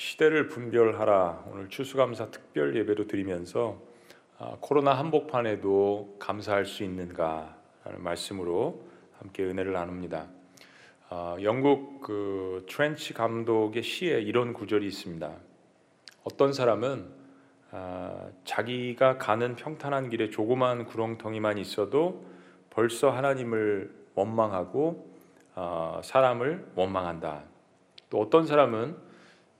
시대를 분별하라 오늘 추수감사 특별 예배로 드리면서 아, 코로나 한복판에도 감사할 수 있는가라는 말씀으로 함께 은혜를 나눕니다. 아, 영국 그 트렌치 감독의 시에 이런 구절이 있습니다. 어떤 사람은 아, 자기가 가는 평탄한 길에 조그만 구렁텅이만 있어도 벌써 하나님을 원망하고 아, 사람을 원망한다. 또 어떤 사람은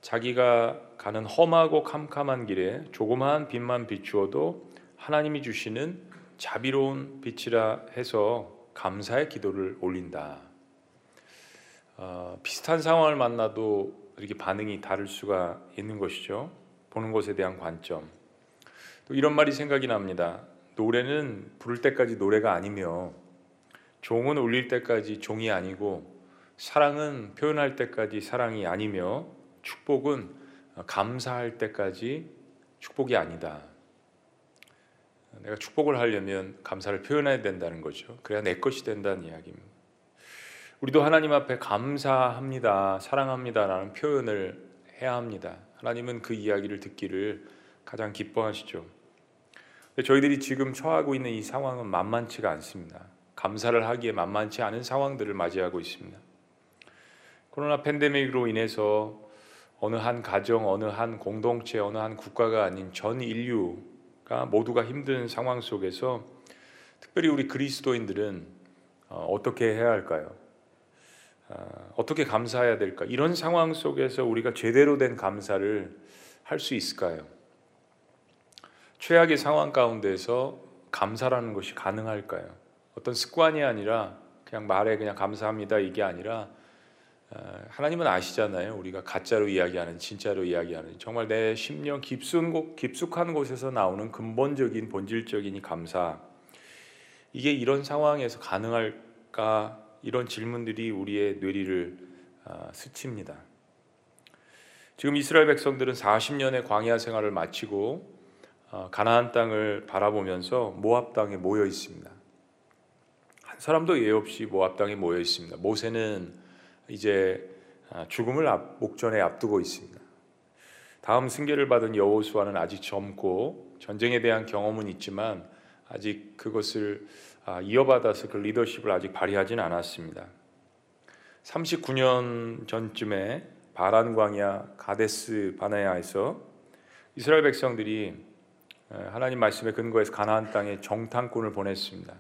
자기가 가는 험하고 캄캄한 길에 조그마한 빛만 비추어도 하나님이 주시는 자비로운 빛이라 해서 감사의 기도를 올린다. 어, 비슷한 상황을 만나도 이렇게 반응이 다를 수가 있는 것이죠. 보는 것에 대한 관점. 또 이런 말이 생각이 납니다. 노래는 부를 때까지 노래가 아니며 종은 울릴 때까지 종이 아니고 사랑은 표현할 때까지 사랑이 아니며 축복은 감사할 때까지 축복이 아니다. 내가 축복을 하려면 감사를 표현해야 된다는 거죠. 그래야 내 것이 된다는 이야기입니다. 우리도 하나님 앞에 감사합니다, 사랑합니다라는 표현을 해야 합니다. 하나님은 그 이야기를 듣기를 가장 기뻐하시죠. 저희들이 지금 처하고 있는 이 상황은 만만치가 않습니다. 감사를 하기에 만만치 않은 상황들을 맞이하고 있습니다. 코로나 팬데믹으로 인해서 어느 한 가정, 어느 한 공동체, 어느 한 국가가 아닌 전 인류가 모두가 힘든 상황 속에서 특별히 우리 그리스도인들은 어, 어떻게 해야 할까요? 어, 어떻게 감사해야 될까? 이런 상황 속에서 우리가 제대로 된 감사를 할 수 있을까요? 최악의 상황 가운데서 감사라는 것이 가능할까요? 어떤 습관이 아니라 그냥 말에 그냥 감사합니다 이게 아니라 어, 하나님은 아시잖아요. 우리가 가짜로 이야기하는 진짜로 이야기하는 정말 내 심령 깊은 곳 깊숙한 곳에서 나오는 근본적인 본질적인 이 감사 이게 이런 상황에서 가능할까 이런 질문들이 우리의 뇌리를 어, 스칩니다. 지금 이스라엘 백성들은 40년의 광야 생활을 마치고 어, 가나안 땅을 바라보면서 모압 땅에 모여 있습니다. 한 사람도 예 없이 모압 땅에 모여 있습니다. 모세는 이제 아, 죽음을 앞, 목전에 앞두고 있습니다. 다음 승계를 받은 여호수아는 아직 젊고 전쟁에 대한 경험은 있지만 아직 그것을 아, 이어받아서 그 리더십을 아직 발휘하지는 않았습니다. 39년 전쯤에 바란 광야 가데스 바네아에서 이스라엘 백성들이 하나님 말씀에 근거해서 가나안 땅에 정탐꾼을 보냈습니다.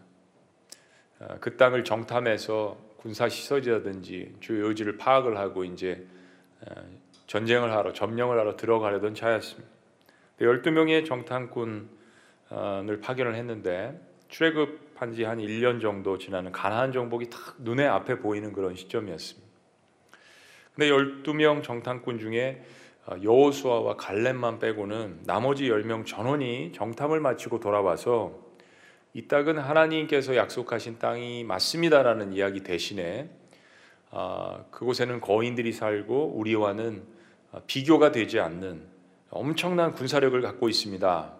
아, 그 땅을 정탐해서 군사 시설이라든지 주요 요지를 파악을 하고 이제 어, 전쟁을 하러 점령을 하러 들어가려던 차였습니다. 12명의 정탐꾼을 파견을 했는데 출애굽한 지 한 1년 정도 지나는 가나안 정복이 딱 눈에 앞에 보이는 그런 시점이었습니다. 근데 12명 정탐꾼 중에 어, 여호수아와 갈렙만 빼고는 나머지 10명 전원이 정탐을 마치고 돌아와서 이 땅은 하나님께서 약속하신 땅이 맞습니다라는 이야기 대신에 아, 그곳에는 거인들이 살고 우리와는 비교가 되지 않는 엄청난 군사력을 갖고 있습니다.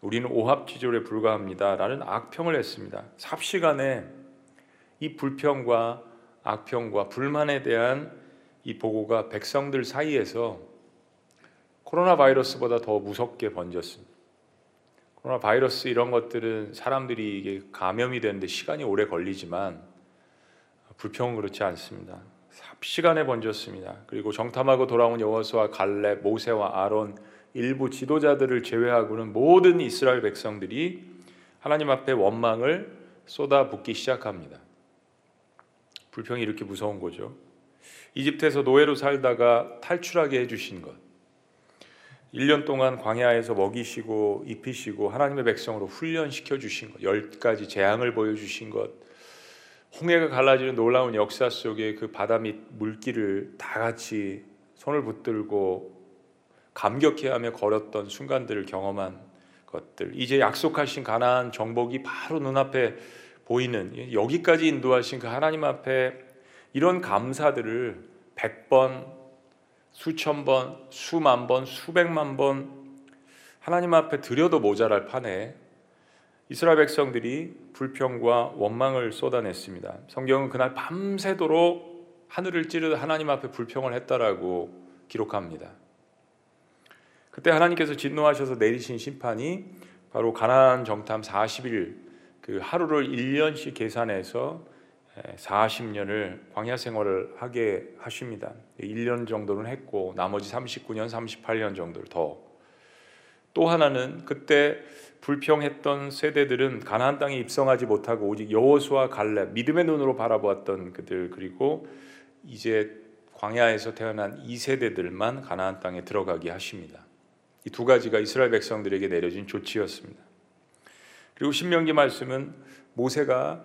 우리는 오합지졸에 불과합니다라는 악평을 했습니다. 삽시간에 이 불평과 악평과 불만에 대한 이 보고가 백성들 사이에서 코로나 바이러스보다 더 무섭게 번졌습니다. 코로나 바이러스 이런 것들은 사람들이 이게 감염이 되는데 시간이 오래 걸리지만 불평은 그렇지 않습니다. 시간에 번졌습니다. 그리고 정탐하고 돌아온 여호수아 갈렙, 모세와 아론 일부 지도자들을 제외하고는 모든 이스라엘 백성들이 하나님 앞에 원망을 쏟아붓기 시작합니다. 불평이 이렇게 무서운 거죠. 이집트에서 노예로 살다가 탈출하게 해주신 것. 1년 동안 광야에서 먹이시고 입히시고 하나님의 백성으로 훈련시켜 주신 것, 열 가지 재앙을 보여 주신 것, 홍해가 갈라지는 놀라운 역사 속에 그 바다 밑 물길을 다 같이 손을 붙들고 감격해하며 걸었던 순간들을 경험한 것들, 이제 약속하신 가나안 정복이 바로 눈앞에 보이는 여기까지 인도하신 그 하나님 앞에 이런 감사들을 100번 수천 번, 수만 번, 수백만 번 하나님 앞에 드려도 모자랄 판에 이스라엘 백성들이 불평과 원망을 쏟아냈습니다. 성경은 그날 밤새도록 하늘을 찌르듯 하나님 앞에 불평을 했다라고 기록합니다. 그때 하나님께서 진노하셔서 내리신 심판이 바로 가나안 정탐 40일 그 하루를 1년씩 계산해서 40년을 광야 생활을 하게 하십니다. 1년 정도는 했고 나머지 39년, 38년 정도를 더. 또 하나는 그때 불평했던 세대들은 가나안 땅에 입성하지 못하고 오직 여호수아 갈렙 믿음의 눈으로 바라보았던 그들 그리고 이제 광야에서 태어난 이 세대들만 가나안 땅에 들어가게 하십니다. 이 두 가지가 이스라엘 백성들에게 내려진 조치였습니다. 그리고 신명기 말씀은 모세가 어,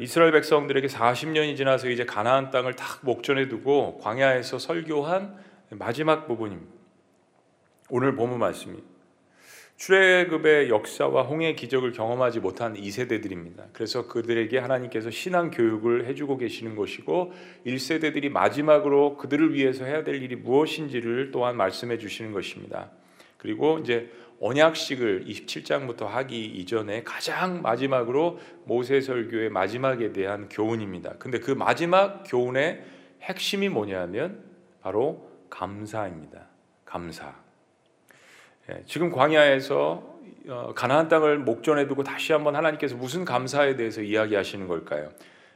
이스라엘 백성들에게 40년이 지나서 이제 가나안 땅을 탁 목전에 두고 광야에서 설교한 마지막 부분입니다. 오늘 본문 말씀이 출애굽의 역사와 홍해 기적을 경험하지 못한 2세대들입니다. 그래서 그들에게 하나님께서 신앙 교육을 해주고 계시는 것이고 1세대들이 마지막으로 그들을 위해서 해야 될 일이 무엇인지를 또한 말씀해 주시는 것입니다. 그리고 이제 언약식을 27장부터 하기 이전에 가장 마지막으로 모세 설교의 마지막에 대한 교훈입니다. 근데 그 마지막 교훈의 핵심이 뭐냐면 바로 감사입니다. 감사. 예, 지금 광야에서 어, 가나안 땅을 목전에 두고 다시 한번 하나님께서 무슨 감사에 대해서 이야기하시는 걸까요?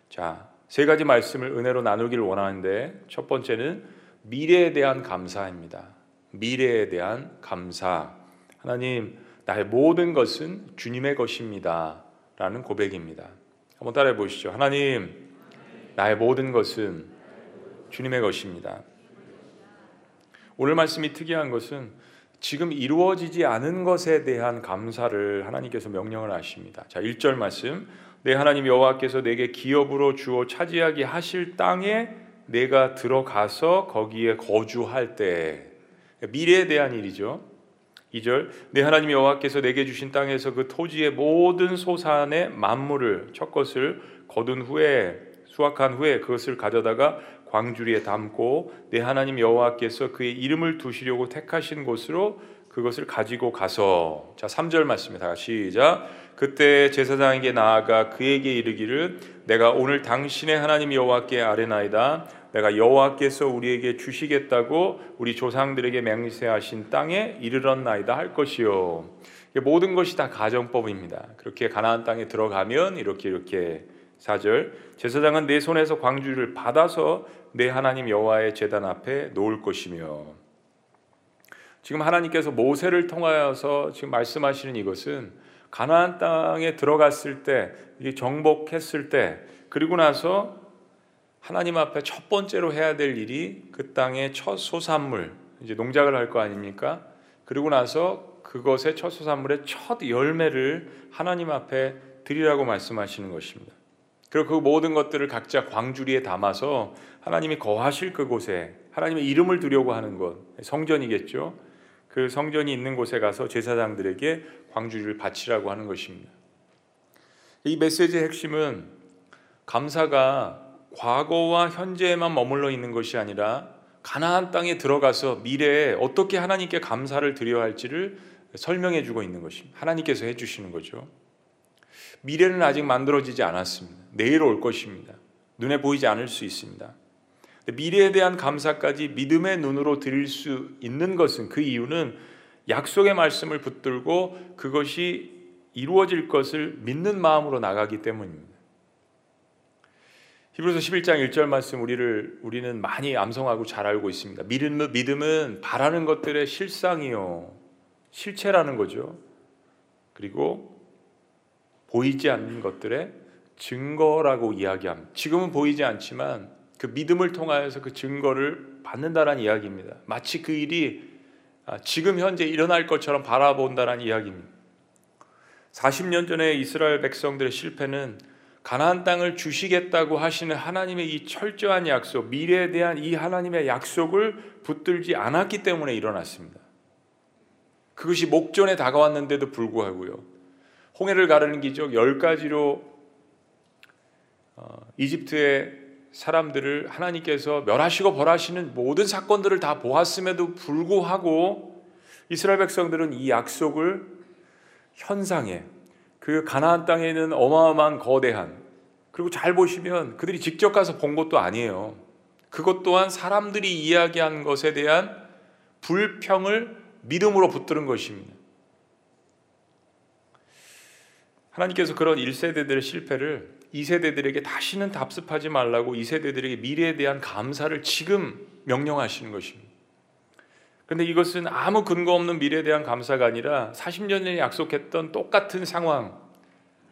자, 세 가지 말씀을 은혜로 나누기를 원하는데 첫 번째는 미래에 대한 감사입니다. 미래에 대한 감사. 하나님, 나의 모든 것은 주님의 것입니다. 라는 고백입니다. 한번 따라해 보시죠. 하나님, 나의 모든 것은 주님의 것입니다. 오늘 말씀이 특이한 것은 지금 이루어지지 않은 것에 대한 감사를 하나님께서 명령을 하십니다. 자, 1절 말씀. 내 하나님 여호와께서 내게 기업으로 주어 차지하게 하실 땅에 내가 들어가서 거기에 거주할 때 미래에 대한 일이죠. 2절 내 하나님 여호와께서 내게 주신 땅에서 그 토지의 모든 소산의 만물을 첫 것을 거둔 후에 수확한 후에 그것을 가져다가 광주리에 담고 내 하나님 여호와께서 그의 이름을 두시려고 택하신 곳으로 그것을 가지고 가서 자 3절 말씀입니다. 시작 그때 제사장에게 나아가 그에게 이르기를 내가 오늘 당신의 하나님 여호와께 아뢰나이다 내가 여호와께서 우리에게 주시겠다고 우리 조상들에게 맹세하신 땅에 이르렀나이다 할 것이요. 모든 것이 다 가정법입니다. 그렇게 가나안 땅에 들어가면 이렇게 이렇게 사절 제사장은 내 손에서 광주를 받아서 내 하나님 여호와의 제단 앞에 놓을 것이며 지금 하나님께서 모세를 통하여서 지금 말씀하시는 이것은 가나안 땅에 들어갔을 때 정복했을 때 그리고 나서 하나님 앞에 첫 번째로 해야 될 일이 그 땅의 첫 소산물 이제 농작을 할 거 아닙니까? 그리고 나서 그것의 첫 소산물의 첫 열매를 하나님 앞에 드리라고 말씀하시는 것입니다. 그리고 그 모든 것들을 각자 광주리에 담아서 하나님이 거하실 그곳에 하나님의 이름을 두려고 하는 것 성전이겠죠. 그 성전이 있는 곳에 가서 제사장들에게 광주리를 바치라고 하는 것입니다. 이 메시지의 핵심은 감사가 과거와 현재에만 머물러 있는 것이 아니라 가나안 땅에 들어가서 미래에 어떻게 하나님께 감사를 드려야 할지를 설명해 주고 있는 것입니다. 하나님께서 해 주시는 거죠. 미래는 아직 만들어지지 않았습니다. 내일 올 것입니다. 눈에 보이지 않을 수 있습니다. 미래에 대한 감사까지 믿음의 눈으로 드릴 수 있는 것은 그 이유는 약속의 말씀을 붙들고 그것이 이루어질 것을 믿는 마음으로 나가기 때문입니다. 히브리서 11장 1절 말씀 우리를 우리는 많이 암송하고 잘 알고 있습니다. 믿음, 믿음은 바라는 것들의 실상이요 실체라는 거죠. 그리고 보이지 않는 것들의 증거라고 이야기합니다. 지금은 보이지 않지만 그 믿음을 통하여서 그 증거를 받는다라는 이야기입니다. 마치 그 일이 아, 지금 현재 일어날 것처럼 바라본다라는 이야기입니다. 40년 전에 이스라엘 백성들의 실패는 가나안 땅을 주시겠다고 하시는 하나님의 이 철저한 약속, 미래에 대한 이 하나님의 약속을 붙들지 않았기 때문에 일어났습니다. 그것이 목전에 다가왔는데도 불구하고요. 홍해를 가르는 기적 열 가지로 어, 이집트의 사람들을 하나님께서 멸하시고 벌하시는 모든 사건들을 다 보았음에도 불구하고 이스라엘 백성들은 이 약속을 현상에 그 가나안 땅에 있는 어마어마한 거대한 그리고 잘 보시면 그들이 직접 가서 본 것도 아니에요. 그것 또한 사람들이 이야기한 것에 대한 불평을 믿음으로 붙드는 것입니다. 하나님께서 그런 1세대들의 실패를 2세대들에게 다시는 답습하지 말라고 2세대들에게 미래에 대한 감사를 지금 명령하시는 것입니다. 그런데 이것은 아무 근거 없는 미래에 대한 감사가 아니라 40년 전에 약속했던 똑같은 상황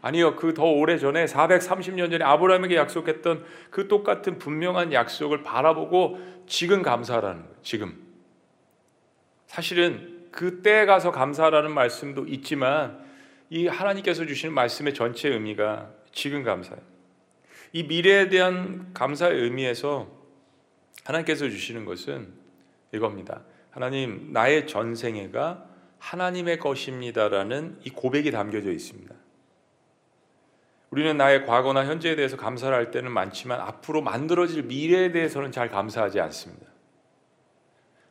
아니요 그 더 오래 전에 430년 전에 아브라함에게 약속했던 그 똑같은 분명한 약속을 바라보고 지금 감사하라는 거예요. 지금 사실은 그때 가서 감사하라는 말씀도 있지만 이 하나님께서 주시는 말씀의 전체 의미가 지금 감사예요. 이 미래에 대한 감사의 의미에서 하나님께서 주시는 것은 이겁니다. 하나님, 나의 전생애가 하나님의 것입니다라는 이 고백이 담겨져 있습니다. 우리는 나의 과거나 현재에 대해서 감사를 할 때는 많지만 앞으로 만들어질 미래에 대해서는 잘 감사하지 않습니다.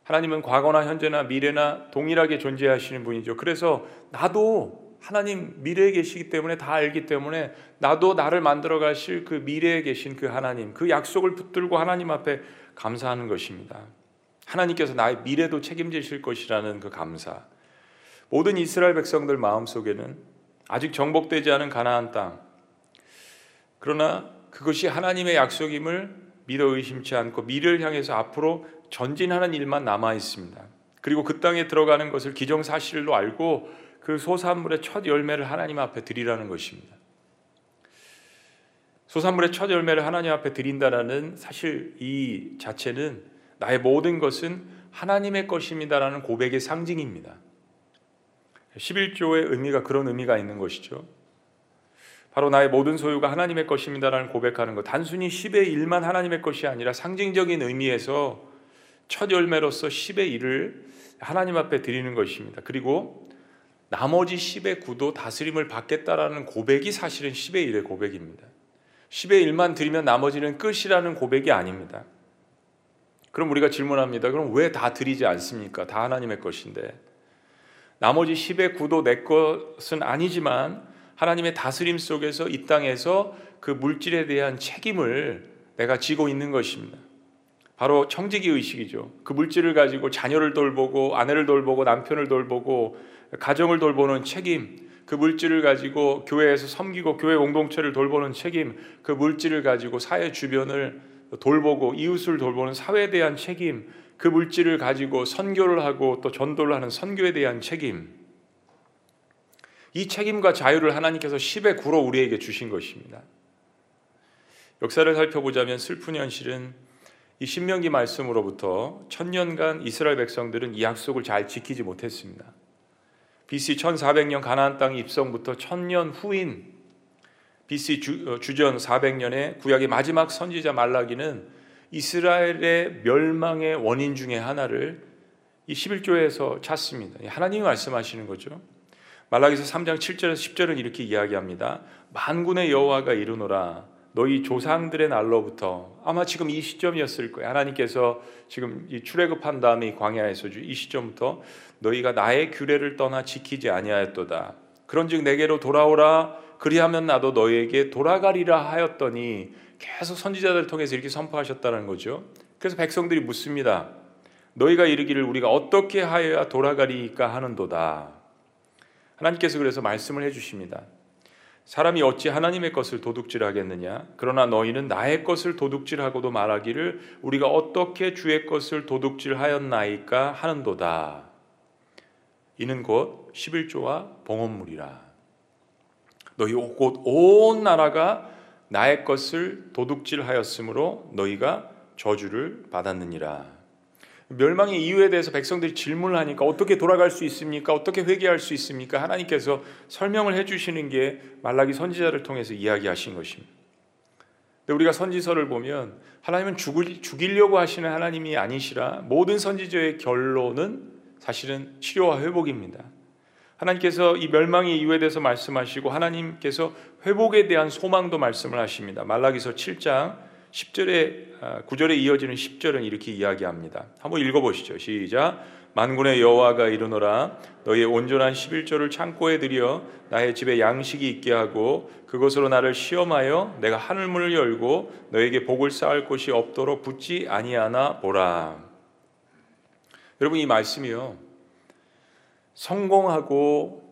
하나님은 과거나 현재나 미래나 동일하게 존재하시는 분이죠. 그래서 나도 하나님 미래에 계시기 때문에 다 알기 때문에 나도 나를 만들어 가실 그 미래에 계신 그 하나님, 그 약속을 붙들고 하나님 앞에 감사하는 것입니다. 하나님께서 나의 미래도 책임지실 것이라는 그 감사. 모든 이스라엘 백성들 마음속에는 아직 정복되지 않은 가나안 땅. 그러나 그것이 하나님의 약속임을 믿어 의심치 않고 미래를 향해서 앞으로 전진하는 일만 남아 있습니다. 그리고 그 땅에 들어가는 것을 기정사실로 알고 그 소산물의 첫 열매를 하나님 앞에 드리라는 것입니다. 소산물의 첫 열매를 하나님 앞에 드린다라는 사실 이 자체는 나의 모든 것은 하나님의 것입니다라는 고백의 상징입니다. 11조의 의미가 그런 의미가 있는 것이죠. 바로 나의 모든 소유가 하나님의 것입니다라는 고백하는 것. 단순히 10의 1만 하나님의 것이 아니라 상징적인 의미에서 첫 열매로서 10의 1을 하나님 앞에 드리는 것입니다. 그리고 나머지 10의 9도 다스림을 받겠다라는 고백이 사실은 10의 1의 고백입니다. 10의 1만 드리면 나머지는 끝이라는 고백이 아닙니다. 그럼 우리가 질문합니다. 그럼 왜 다 드리지 않습니까? 다 하나님의 것인데. 나머지 10의 9도 내 것은 아니지만 하나님의 다스림 속에서 이 땅에서 그 물질에 대한 책임을 내가 지고 있는 것입니다. 바로 청지기 의식이죠. 그 물질을 가지고 자녀를 돌보고 아내를 돌보고 남편을 돌보고 가정을 돌보는 책임, 그 물질을 가지고 교회에서 섬기고 교회 공동체를 돌보는 책임, 그 물질을 가지고 사회 주변을 돌보고 이웃을 돌보는 사회에 대한 책임, 그 물질을 가지고 선교를 하고 또 전도를 하는 선교에 대한 책임. 이 책임과 자유를 하나님께서 10의 9로 우리에게 주신 것입니다. 역사를 살펴보자면 슬픈 현실은 이 신명기 말씀으로부터 천년간 이스라엘 백성들은 이 약속을 잘 지키지 못했습니다. BC 1400년 가나안 땅 입성부터 천년 후인 BC 주, 어, 주전 400년에 구약의 마지막 선지자 말라기는 이스라엘의 멸망의 원인 중에 하나를 이 11조에서 찾습니다. 하나님이 말씀하시는 거죠. 말라기서 3장 7절에서 10절은 이렇게 이야기합니다. 만군의 여호와가 이르노라 너희 조상들의 날로부터 아마 지금 이 시점이었을 거예요. 하나님께서 지금 이 출애굽한 다음에 광야에서 이 시점부터 너희가 나의 규례를 떠나 지키지 아니하였도다. 그런즉 내게로 돌아오라. 그리하면 나도 너희에게 돌아가리라 하였더니 계속 선지자들 통해서 이렇게 선포하셨다는 거죠. 그래서 백성들이 묻습니다. 너희가 이르기를 우리가 어떻게 하여야 돌아가리까 하는도다. 하나님께서 그래서 말씀을 해 주십니다. 사람이 어찌 하나님의 것을 도둑질하겠느냐? 그러나 너희는 나의 것을 도둑질하고도 말하기를 우리가 어떻게 주의 것을 도둑질하였나이까 하는도다. 이는 곧 11조와 봉헌물이라. 너희 곧 온 나라가 나의 것을 도둑질하였으므로 너희가 저주를 받았느니라. 멸망의 이유에 대해서 백성들이 질문을 하니까 어떻게 돌아갈 수 있습니까? 어떻게 회개할 수 있습니까? 하나님께서 설명을 해주시는 게 말라기 선지자를 통해서 이야기하신 것입니다. 근데 우리가 선지서를 보면 하나님은 죽을, 죽이려고 하시는 하나님이 아니시라 모든 선지자의 결론은 사실은 치료와 회복입니다. 하나님께서 이 멸망의 이유에 대해서 말씀하시고 하나님께서 회복에 대한 소망도 말씀을 하십니다. 말라기서 7장 10절에 9절에 아, 이어지는 10절은 이렇게 이야기합니다. 한번 읽어 보시죠. 시작. 만군의 여호와가 이르노라 너희의 온전한 11조를 창고에 들여 나의 집에 양식이 있게 하고 그것으로 나를 시험하여 내가 하늘문을 열고 너에게 복을 쌓을 곳이 없도록 붙지 아니하나 보라. 여러분 이 말씀이요. 성공하고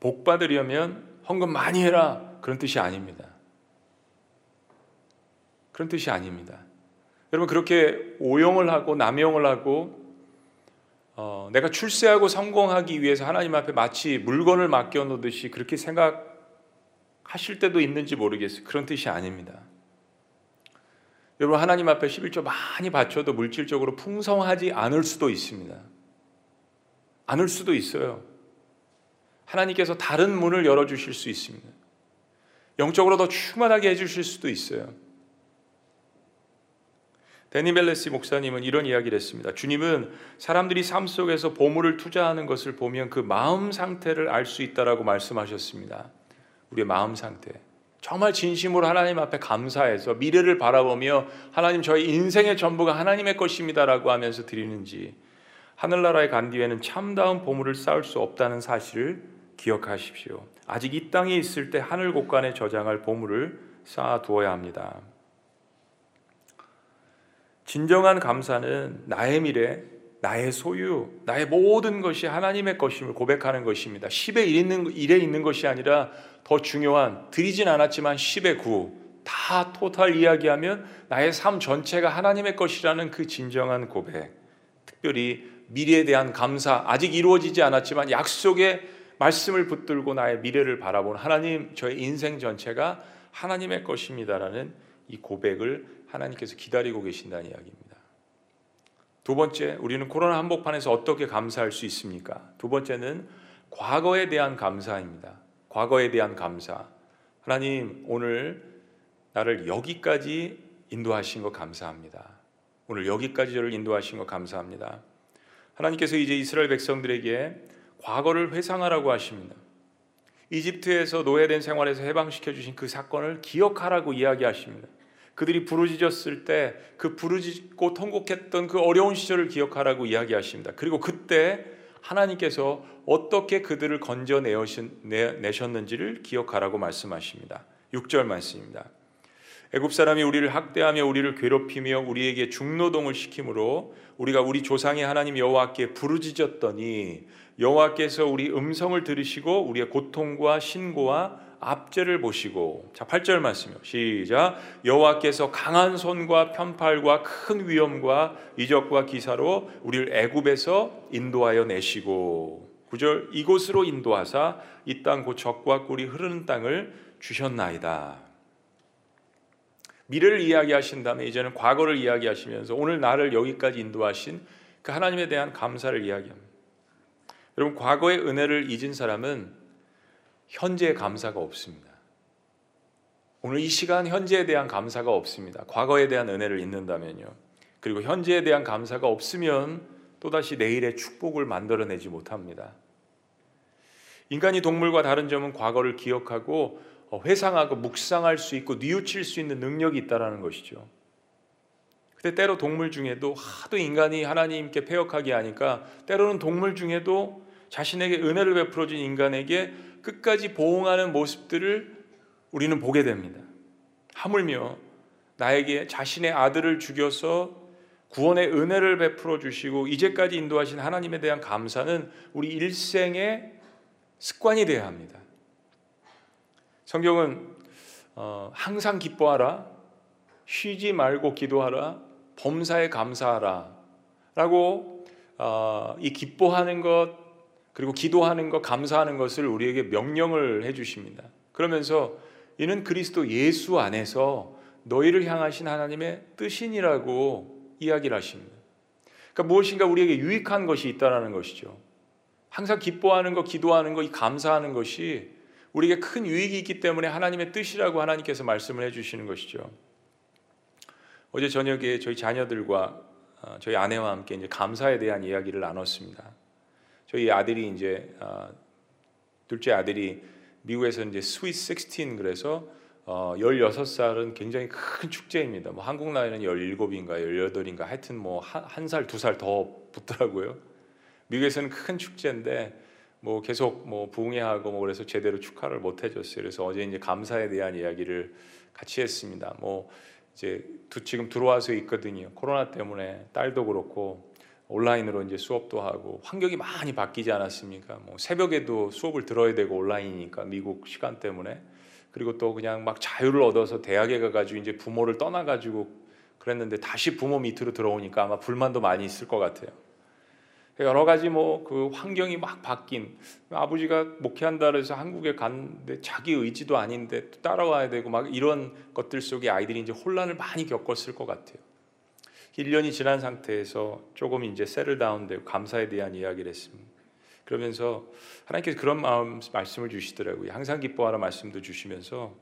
복 받으려면 헌금 많이 해라 그런 뜻이 아닙니다. 그런 뜻이 아닙니다. 여러분 그렇게 오용을 하고 남용을 하고 어, 내가 출세하고 성공하기 위해서 하나님 앞에 마치 물건을 맡겨놓듯이 그렇게 생각하실 때도 있는지 모르겠어요. 그런 뜻이 아닙니다. 여러분 하나님 앞에 11조 많이 바쳐도 물질적으로 풍성하지 않을 수도 있습니다. 않을 수도 있어요. 하나님께서 다른 문을 열어 주실 수 있습니다. 영적으로 더 충만하게 해 주실 수도 있어요. 데니 벨레시 목사님은 이런 이야기를 했습니다. 주님은 사람들이 삶 속에서 보물을 투자하는 것을 보면 그 마음 상태를 알 수 있다라고 말씀하셨습니다. 우리의 마음 상태. 정말 진심으로 하나님 앞에 감사해서 미래를 바라보며 하나님 저희 인생의 전부가 하나님의 것입니다라고 하면서 드리는지 하늘나라에 간 뒤에는 참다운 보물을 쌓을 수 없다는 사실을 기억하십시오. 아직 이 땅에 있을 때 하늘 곳간에 저장할 보물을 쌓아 두어야 합니다. 진정한 감사는 나의 미래, 나의 소유, 나의 모든 것이 하나님의 것임을 고백하는 것입니다. 10의 1 있는, 1에 있는 것이 아니라 더 중요한 드리진 않았지만 10의 9. 다 토탈 이야기하면 나의 삶 전체가 하나님의 것이라는 그 진정한 고백. 특별히 미래에 대한 감사, 아직 이루어지지 않았지만 약속의 말씀을 붙들고 나의 미래를 바라본 하나님, 저의 인생 전체가 하나님의 것입니다라는 이 고백을 하나님께서 기다리고 계신다는 이야기입니다. 두 번째, 우리는 코로나 한복판에서 어떻게 감사할 수 있습니까? 두 번째는 과거에 대한 감사입니다. 과거에 대한 감사. 하나님, 오늘 나를 여기까지 인도하신 것 감사합니다. 오늘 여기까지 저를 인도하신 것 감사합니다. 하나님께서 이제 이스라엘 백성들에게 과거를 회상하라고 하십니다. 이집트에서 노예된 생활에서 해방시켜 주신 그 사건을 기억하라고 이야기하십니다. 그들이 부르짖었을 때 그 부르짖고 통곡했던 그 어려운 시절을 기억하라고 이야기하십니다. 그리고 그때 하나님께서 어떻게 그들을 건져내셨는지를 기억하라고 말씀하십니다. 6절 말씀입니다. 애굽 사람이 우리를 학대하며 우리를 괴롭히며 우리에게 중노동을 시키므로 우리가 우리 조상의 하나님 여호와께 부르짖었더니 여호와께서 우리 음성을 들으시고 우리의 고통과 신고와 압제를 보시고 자 8절 말씀이요. 시작. 여호와께서 강한 손과 편팔과 큰 위험과 이적과 기사로 우리를 애굽에서 인도하여 내시고 9절 이곳으로 인도하사 이 땅 곧 적과 꿀이 흐르는 땅을 주셨나이다. 미래를 이야기하신 다음에 이제는 과거를 이야기하시면서 오늘 나를 여기까지 인도하신 그 하나님에 대한 감사를 이야기합니다. 여러분 과거의 은혜를 잊은 사람은 현재의 감사가 없습니다. 오늘 이 시간 현재에 대한 감사가 없습니다. 과거에 대한 은혜를 잊는다면요. 그리고 현재에 대한 감사가 없으면 또다시 내일의 축복을 만들어내지 못합니다. 인간이 동물과 다른 점은 과거를 기억하고 회상하고 묵상할 수 있고 뉘우칠 수 있는 능력이 있다라는 것이죠. 근데 때로 동물 중에도 하도 인간이 하나님께 패역하게 하니까 때로는 동물 중에도 자신에게 은혜를 베풀어 준 인간에게 끝까지 보응하는 모습들을 우리는 보게 됩니다. 하물며 나에게 자신의 아들을 죽여서 구원의 은혜를 베풀어 주시고 이제까지 인도하신 하나님에 대한 감사는 우리 일생의 습관이 되어야 합니다. 성경은 어, 항상 기뻐하라, 쉬지 말고 기도하라, 범사에 감사하라 라고 어, 이 기뻐하는 것 그리고 기도하는 것, 감사하는 것을 우리에게 명령을 해 주십니다. 그러면서 이는 그리스도 예수 안에서 너희를 향하신 하나님의 뜻이니라고 이야기를 하십니다. 그러니까 무엇인가 우리에게 유익한 것이 있다라는 것이죠. 항상 기뻐하는 것, 기도하는 것, 이 감사하는 것이 우리에게 큰 유익이 있기 때문에 하나님의 뜻이라고 하나님께서 말씀을 해주시는 것이죠. 어제 저녁에 저희 자녀들과 어, 저희 아내와 함께 이제 감사에 대한 이야기를 나눴습니다. 저희 아들이 이제 어, 둘째 아들이 미국에서 이제 sweet 16 그래서 어, 16살은 굉장히 큰 축제입니다. 뭐 한국 나이는 17인가 18인가 하여튼 뭐 한 살, 두 살 더 붙더라고요. 미국에서는 큰 축제인데 뭐 계속 뭐 부흥회하고 뭐 그래서 제대로 축하를 못 해줬어요. 그래서 어제 이제 감사에 대한 이야기를 같이 했습니다. 뭐 이제 지금 들어와서 있거든요. 코로나 때문에 딸도 그렇고 온라인으로 이제 수업도 하고 환경이 많이 바뀌지 않았습니까? 뭐 새벽에도 수업을 들어야 되고 온라인이니까 미국 시간 때문에 그리고 또 그냥 막 자유를 얻어서 대학에 가가지고 이제 부모를 떠나가지고 그랬는데 다시 부모 밑으로 들어오니까 아마 불만도 많이 있을 것 같아요. 여러 가지 뭐 그 환경이 막 바뀐 아버지가 목회한다 그래서 한국에 갔는데 자기 의지도 아닌데 또 따라와야 되고 막 이런 것들 속에 아이들이 이제 혼란을 많이 겪었을 것 같아요. 1년이 지난 상태에서 조금 이제 세를 다운되고 감사에 대한 이야기를 했습니다. 그러면서 하나님께서 그런 마음 말씀을 주시더라고요. 항상 기뻐하라 말씀도 주시면서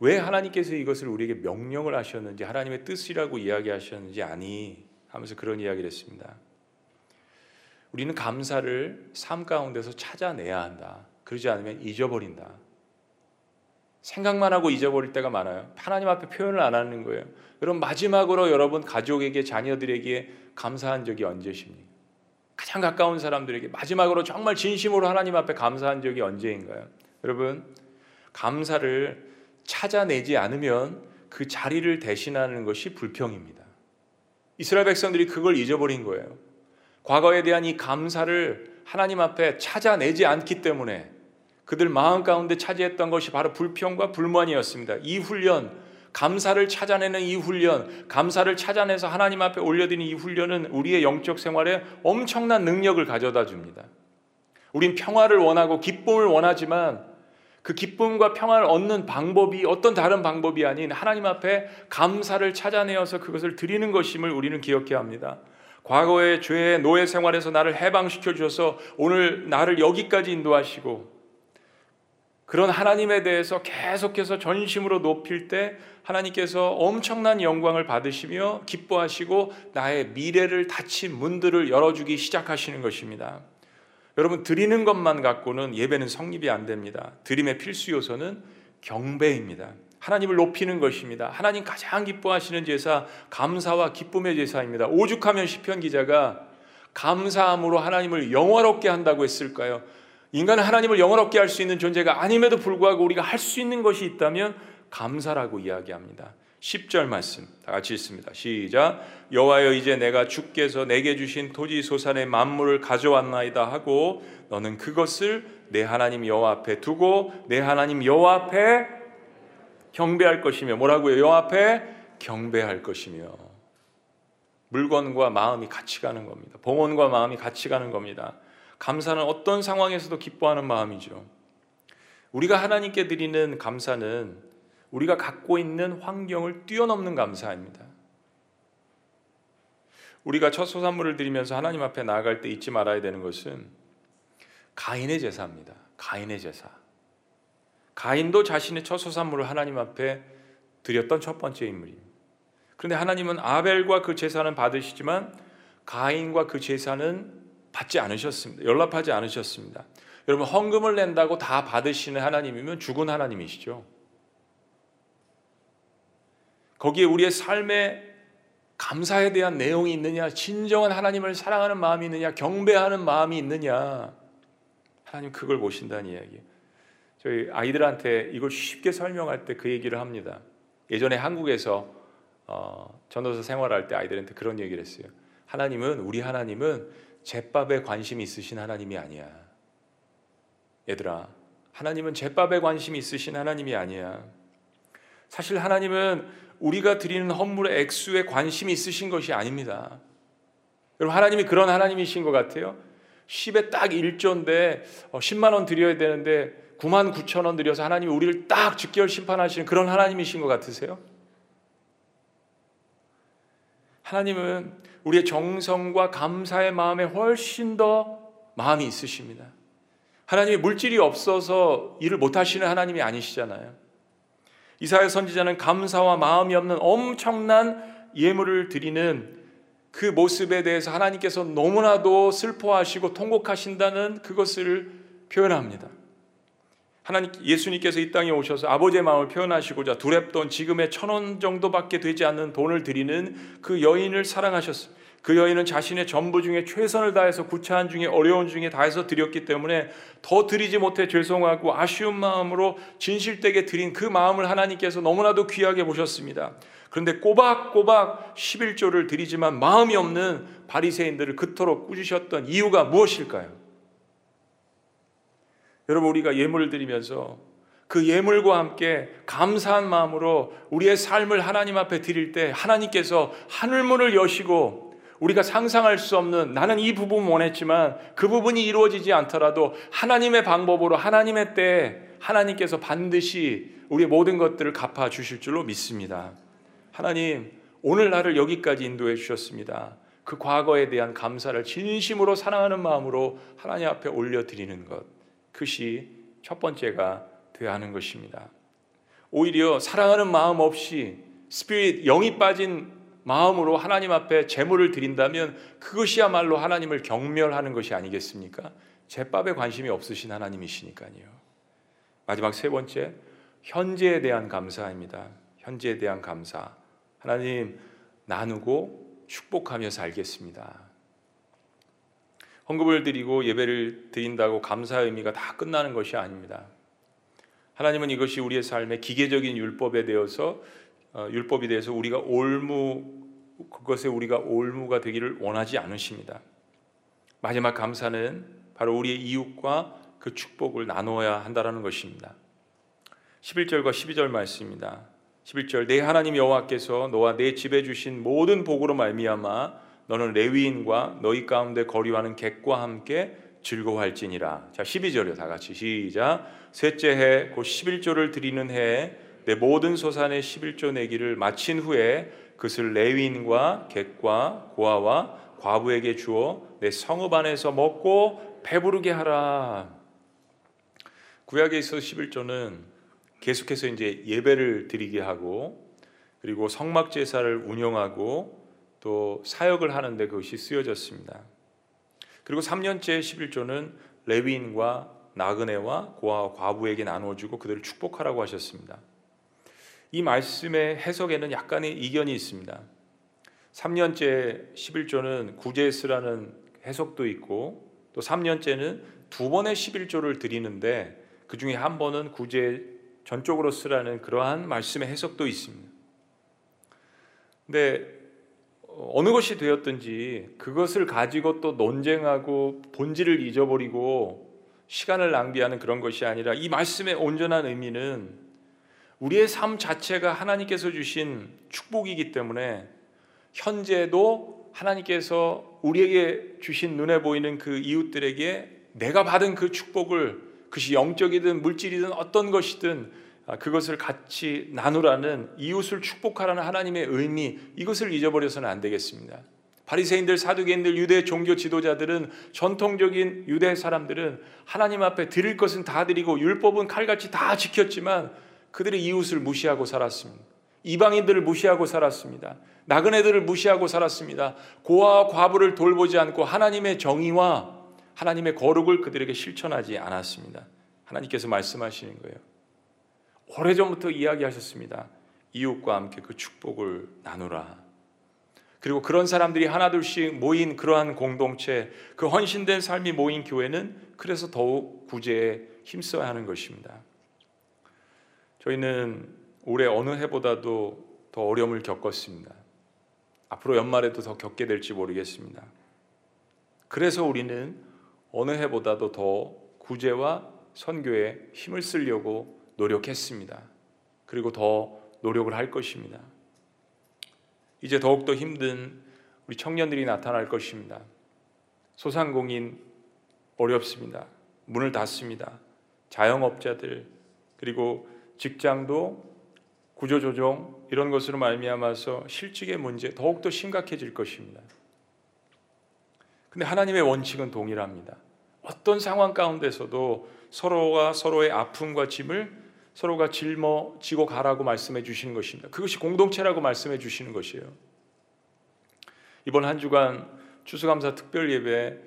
왜 하나님께서 이것을 우리에게 명령을 하셨는지 하나님의 뜻이라고 이야기하셨는지 아니 하면서 그런 이야기를 했습니다. 우리는 감사를 삶 가운데서 찾아내야 한다. 그러지 않으면 잊어버린다. 생각만 하고 잊어버릴 때가 많아요. 하나님 앞에 표현을 안 하는 거예요. 여러분 마지막으로 여러분 가족에게 자녀들에게 감사한 적이 언제십니까? 가장 가까운 사람들에게 마지막으로 정말 진심으로 하나님 앞에 감사한 적이 언제인가요? 여러분 감사를 찾아내지 않으면 그 자리를 대신하는 것이 불평입니다. 이스라엘 백성들이 그걸 잊어버린 거예요. 과거에 대한 이 감사를 하나님 앞에 찾아내지 않기 때문에 그들 마음 가운데 차지했던 것이 바로 불평과 불만이었습니다. 이 훈련, 감사를 찾아내는 이 훈련, 감사를 찾아내서 하나님 앞에 올려드리는 이 훈련은 우리의 영적 생활에 엄청난 능력을 가져다 줍니다. 우린 평화를 원하고 기쁨을 원하지만 그 기쁨과 평화를 얻는 방법이 어떤 다른 방법이 아닌 하나님 앞에 감사를 찾아내어서 그것을 드리는 것임을 우리는 기억해야 합니다. 과거의 죄의 노예 생활에서 나를 해방시켜 주셔서 오늘 나를 여기까지 인도하시고 그런 하나님에 대해서 계속해서 전심으로 높일 때 하나님께서 엄청난 영광을 받으시며 기뻐하시고 나의 미래를 닫힌 문들을 열어주기 시작하시는 것입니다. 여러분 드리는 것만 갖고는 예배는 성립이 안 됩니다. 드림의 필수 요소는 경배입니다. 하나님을 높이는 것입니다. 하나님 가장 기뻐하시는 제사 감사와 기쁨의 제사입니다. 오죽하면 시편 기자가 감사함으로 하나님을 영화롭게 한다고 했을까요? 인간은 하나님을 영화롭게 할 수 있는 존재가 아님에도 불구하고 우리가 할 수 있는 것이 있다면 감사라고 이야기합니다. 10절 말씀 다 같이 읽습니다. 시작. 여호와여 이제 내가 주께서 내게 주신 토지 소산의 만물을 가져왔나이다 하고 너는 그것을 내 하나님 여호와 앞에 두고 내 하나님 여호와 앞에 경배할 것이며 뭐라고요? 여 앞에 경배할 것이며 물건과 마음이 같이 가는 겁니다. 봉헌과 마음이 같이 가는 겁니다. 감사는 어떤 상황에서도 기뻐하는 마음이죠. 우리가 하나님께 드리는 감사는 우리가 갖고 있는 환경을 뛰어넘는 감사입니다. 우리가 첫 소산물을 드리면서 하나님 앞에 나아갈 때 잊지 말아야 되는 것은 가인의 제사입니다. 가인의 제사. 가인도 자신의 첫 소산물을 하나님 앞에 드렸던 첫 번째 인물입니다. 그런데 하나님은 아벨과 그 제사는 받으시지만 가인과 그 제사는 받지 않으셨습니다. 연락하지 않으셨습니다. 여러분 헌금을 낸다고 다 받으시는 하나님이면 죽은 하나님이시죠. 거기에 우리의 삶에 감사에 대한 내용이 있느냐, 진정한 하나님을 사랑하는 마음이 있느냐, 경배하는 마음이 있느냐, 하나님 그걸 보신다는 이야기예요. 저희 아이들한테 이걸 쉽게 설명할 때 그 얘기를 합니다. 예전에 한국에서 어, 전도사 생활할 때 아이들한테 그런 얘기를 했어요. 하나님은 우리 하나님은 제밥에 관심이 있으신 하나님이 아니야. 얘들아, 하나님은 제밥에 관심이 있으신 하나님이 아니야. 사실 하나님은 우리가 드리는 헌물의 액수에 관심이 있으신 것이 아닙니다. 여러분 하나님이 그런 하나님이신 것 같아요. 10에 딱 1조인데 10만 어, 원 드려야 되는데 9만 9천 원 들여서 하나님이 우리를 딱 직결 심판하시는 그런 하나님이신 것 같으세요? 하나님은 우리의 정성과 감사의 마음에 훨씬 더 마음이 있으십니다. 하나님이 물질이 없어서 일을 못 하시는 하나님이 아니시잖아요. 이사야 선지자는 감사와 마음이 없는 엄청난 예물을 드리는 그 모습에 대해서 하나님께서 너무나도 슬퍼하시고 통곡하신다는 그것을 표현합니다. 하나님 예수님께서 이 땅에 오셔서 아버지의 마음을 표현하시고자 두랩돈 지금의 천 원 정도밖에 되지 않는 돈을 드리는 그 여인을 사랑하셨습니다. 그 여인은 자신의 전부 중에 최선을 다해서 구차한 중에 어려운 중에 다해서 드렸기 때문에 더 드리지 못해 죄송하고 아쉬운 마음으로 진실되게 드린 그 마음을 하나님께서 너무나도 귀하게 보셨습니다. 그런데 꼬박꼬박 11조를 드리지만 마음이 없는 바리새인들을 그토록 꾸짖으셨던 이유가 무엇일까요? 여러분 우리가 예물을 드리면서 그 예물과 함께 감사한 마음으로 우리의 삶을 하나님 앞에 드릴 때 하나님께서 하늘문을 여시고 우리가 상상할 수 없는 나는 이 부분 원했지만 그 부분이 이루어지지 않더라도 하나님의 방법으로 하나님의 때에 하나님께서 반드시 우리의 모든 것들을 갚아 주실 줄로 믿습니다. 하나님, 오늘 나를 여기까지 인도해 주셨습니다. 그 과거에 대한 감사를 진심으로 사랑하는 마음으로 하나님 앞에 올려드리는 것. 그것이 첫 번째가 되어야 하는 것입니다. 오히려 사랑하는 마음 없이 스피릿 영이 빠진 마음으로 하나님 앞에 제물을 드린다면 그것이야말로 하나님을 경멸하는 것이 아니겠습니까? 제밥에 관심이 없으신 하나님이시니까요. 마지막 세 번째, 현재에 대한 감사입니다. 현재에 대한 감사. 하나님 나누고 축복하며 살겠습니다. 헌금을 드리고 예배를 드린다고 감사의 의미가 다 끝나는 것이 아닙니다. 하나님은 이것이 우리의 삶의 기계적인 율법에 대해서 어, 율법이 대해서 우리가 올무 그것에 우리가 올무가 되기를 원하지 않으십니다. 마지막 감사는 바로 우리의 이웃과 그 축복을 나누어야 한다라는 것입니다. 11절과 12절 말씀입니다. 11절 내 하나님 여호와께서 너와 내 집에 주신 모든 복으로 말미암아 너는 레위인과 너희 가운데 거류하는 객과 함께 즐거워할지니라. 자, 12절이요. 다 같이 시작. 셋째 해, 곧 11조를 드리는 해에 내 모든 소산의 11조 내기를 마친 후에 그것을 레위인과 객과 고아와 과부에게 주어 내 성읍 안에서 먹고 배부르게 하라. 구약에 있어 11조는 계속해서 이제 예배를 드리게 하고 그리고 성막 제사를 운영하고 또 사역을 하는데 그것이 쓰여졌습니다. 그리고 3년째 11조는 레위인과 나그네와 고아 과부에게 나누어주고 그들을 축복하라고 하셨습니다. 이 말씀의 해석에는 약간의 이견이 있습니다. 3년째 11조는 구제스라는 해석도 있고 또 3년째는 두 번의 11조를 드리는데 그 중에 한 번은 구제 전적으로 쓰라는 그러한 말씀의 해석도 있습니다. 근데 어느 것이 되었든지 그것을 가지고 또 논쟁하고 본질을 잊어버리고 시간을 낭비하는 그런 것이 아니라 이 말씀의 온전한 의미는 우리의 삶 자체가 하나님께서 주신 축복이기 때문에 현재도 하나님께서 우리에게 주신 눈에 보이는 그 이웃들에게 내가 받은 그 축복을 그것이 영적이든 물질이든 어떤 것이든 아, 그것을 같이 나누라는 이웃을 축복하라는 하나님의 의미 이것을 잊어버려서는 안 되겠습니다. 바리새인들, 사두개인들, 유대 종교 지도자들은 전통적인 유대 사람들은 하나님 앞에 드릴 것은 다 드리고 율법은 칼같이 다 지켰지만 그들의 이웃을 무시하고 살았습니다. 이방인들을 무시하고 살았습니다. 나그네들을 무시하고 살았습니다. 고아와 과부를 돌보지 않고 하나님의 정의와 하나님의 거룩을 그들에게 실천하지 않았습니다. 하나님께서 말씀하시는 거예요. 오래전부터 이야기하셨습니다. 이웃과 함께 그 축복을 나누라. 그리고 그런 사람들이 하나둘씩 모인 그러한 공동체, 그 헌신된 삶이 모인 교회는 그래서 더욱 구제에 힘써야 하는 것입니다. 저희는 올해 어느 해보다도 더 어려움을 겪었습니다. 앞으로 연말에도 더 겪게 될지 모르겠습니다. 그래서 우리는 어느 해보다도 더 구제와 선교에 힘을 쓰려고 노력했습니다. 그리고 더 노력을 할 것입니다. 이제 더욱더 힘든 우리 청년들이 나타날 것입니다. 소상공인 어렵습니다. 문을 닫습니다. 자영업자들 그리고 직장도 구조조정 이런 것으로 말미암아서 실직의 문제 더욱더 심각해질 것입니다. 근데 하나님의 원칙은 동일합니다. 어떤 상황 가운데서도 서로가 서로의 아픔과 짐을 서로가 짊어지고 가라고 말씀해 주시는 것입니다. 그것이 공동체라고 말씀해 주시는 것이에요. 이번 한 주간 추수감사 특별 예배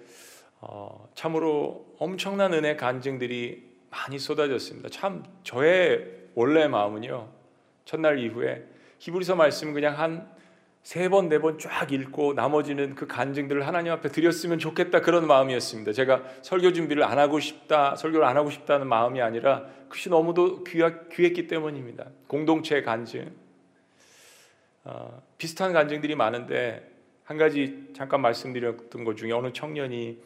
어, 참으로 엄청난 은혜 간증들이 많이 쏟아졌습니다. 참 저의 원래 마음은요 첫날 이후에 히브리서 말씀 그냥 한 세 번, 네 번 쫙 읽고 나머지는 그 간증들을 하나님 앞에 드렸으면 좋겠다 그런 마음이었습니다. 제가 설교 준비를 안 하고 싶다, 설교를 안 하고 싶다는 마음이 아니라 그것이 너무도 귀하, 귀했기 때문입니다. 공동체 간증. 어, 비슷한 간증들이 많은데 한 가지 잠깐 말씀드렸던 것 중에 어느 청년이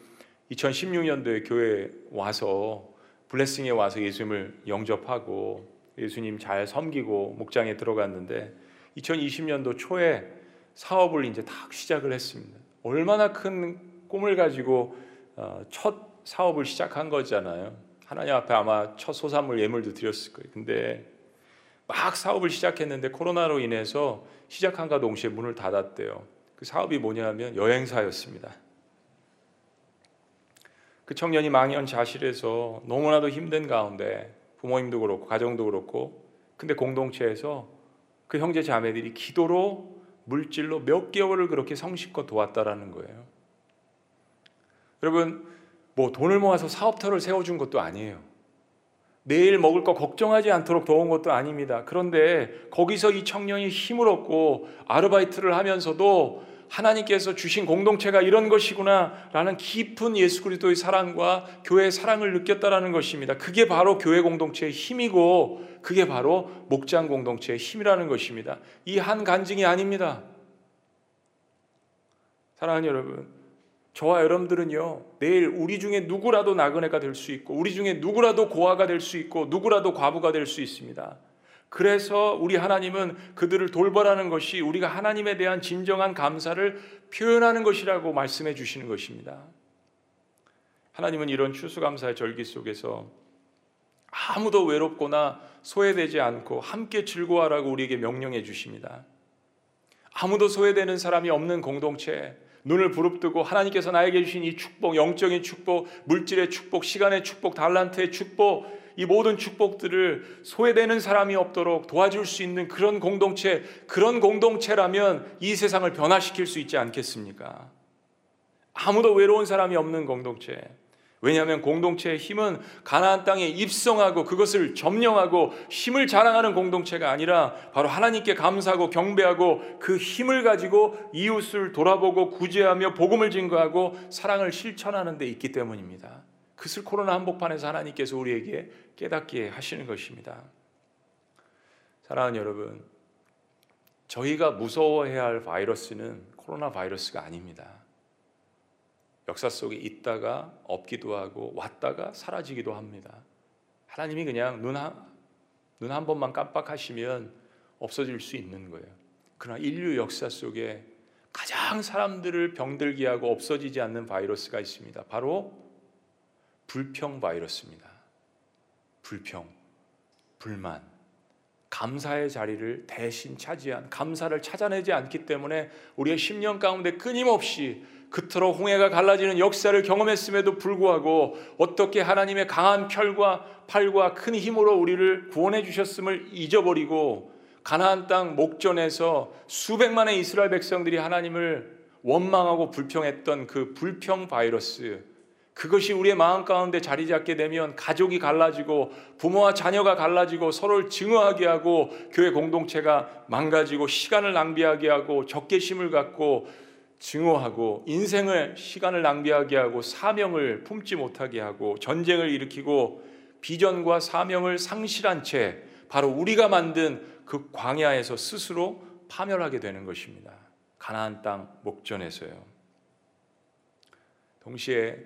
2016년도에 교회 와서 블레싱에 와서 예수님을 영접하고 예수님 잘 섬기고 목장에 들어갔는데 2020년도 초에 사업을 이제 딱 시작을 했습니다. 얼마나 큰 꿈을 가지고 어, 첫 사업을 시작한 거잖아요. 하나님 앞에 아마 첫 소산물 예물도 드렸을 거예요. 근데 막 사업을 시작했는데 코로나로 인해서 시작한과 동시에 문을 닫았대요. 그 사업이 뭐냐면 여행사였습니다. 그 청년이 망연자실해서 너무나도 힘든 가운데 부모님도 그렇고 가정도 그렇고 근데 공동체에서 그 형제 자매들이 기도로 물질로 몇 개월을 그렇게 성실껏 도왔다라는 거예요. 여러분 뭐 돈을 모아서 사업터를 세워준 것도 아니에요. 내일 먹을 거 걱정하지 않도록 도운 것도 아닙니다. 그런데 거기서 이 청년이 힘을 얻고 아르바이트를 하면서도 하나님께서 주신 공동체가 이런 것이구나라는 깊은 예수 그리스도의 사랑과 교회의 사랑을 느꼈다라는 것입니다. 그게 바로 교회 공동체의 힘이고 그게 바로 목장 공동체의 힘이라는 것입니다. 이 한 간증이 아닙니다. 사랑하는 여러분, 저와 여러분들은요, 내일 우리 중에 누구라도 나그네가 될 수 있고, 우리 중에 누구라도 고아가 될 수 있고, 누구라도 과부가 될 수 있습니다. 그래서 우리 하나님은 그들을 돌보라는 것이 우리가 하나님에 대한 진정한 감사를 표현하는 것이라고 말씀해 주시는 것입니다. 하나님은 이런 추수감사의 절기 속에서 아무도 외롭거나 소외되지 않고 함께 즐거워하라고 우리에게 명령해 주십니다. 아무도 소외되는 사람이 없는 공동체, 눈을 부릅뜨고 하나님께서 나에게 주신 이 축복, 영적인 축복, 물질의 축복, 시간의 축복, 달란트의 축복, 이 모든 축복들을 소외되는 사람이 없도록 도와줄 수 있는 그런 공동체, 그런 공동체라면 이 세상을 변화시킬 수 있지 않겠습니까? 아무도 외로운 사람이 없는 공동체. 왜냐하면 공동체의 힘은 가나안 땅에 입성하고 그것을 점령하고 힘을 자랑하는 공동체가 아니라 바로 하나님께 감사하고 경배하고 그 힘을 가지고 이웃을 돌아보고 구제하며 복음을 증거하고 사랑을 실천하는 데 있기 때문입니다. 그것을 코로나 한복판에서 하나님께서 우리에게 깨닫게 하시는 것입니다. 사랑하는 여러분, 저희가 무서워해야 할 바이러스는 코로나 바이러스가 아닙니다. 역사 속에 있다가 없기도 하고 왔다가 사라지기도 합니다. 하나님이 그냥 눈 한, 눈 한 번만 깜빡하시면 없어질 수 있는 거예요. 그러나 인류 역사 속에 가장 사람들을 병들게 하고 없어지지 않는 바이러스가 있습니다. 바로 불평 바이러스입니다. 불평, 불만, 감사의 자리를 대신 차지한 감사를 찾아내지 않기 때문에 우리의 10년 가운데 끊임없이 그토록 홍해가 갈라지는 역사를 경험했음에도 불구하고 어떻게 하나님의 강한 펼과 팔과 큰 힘으로 우리를 구원해 주셨음을 잊어버리고 가나안 땅 목전에서 수백만의 이스라엘 백성들이 하나님을 원망하고 불평했던 그 불평 바이러스 그것이 우리의 마음 가운데 자리 잡게 되면 가족이 갈라지고 부모와 자녀가 갈라지고 서로를 증오하게 하고 교회 공동체가 망가지고 시간을 낭비하게 하고 적개심을 갖고 증오하고 인생을 시간을 낭비하게 하고 사명을 품지 못하게 하고 전쟁을 일으키고 비전과 사명을 상실한 채 바로 우리가 만든 그 광야에서 스스로 파멸하게 되는 것입니다. 가나안 땅 목전에서요. 동시에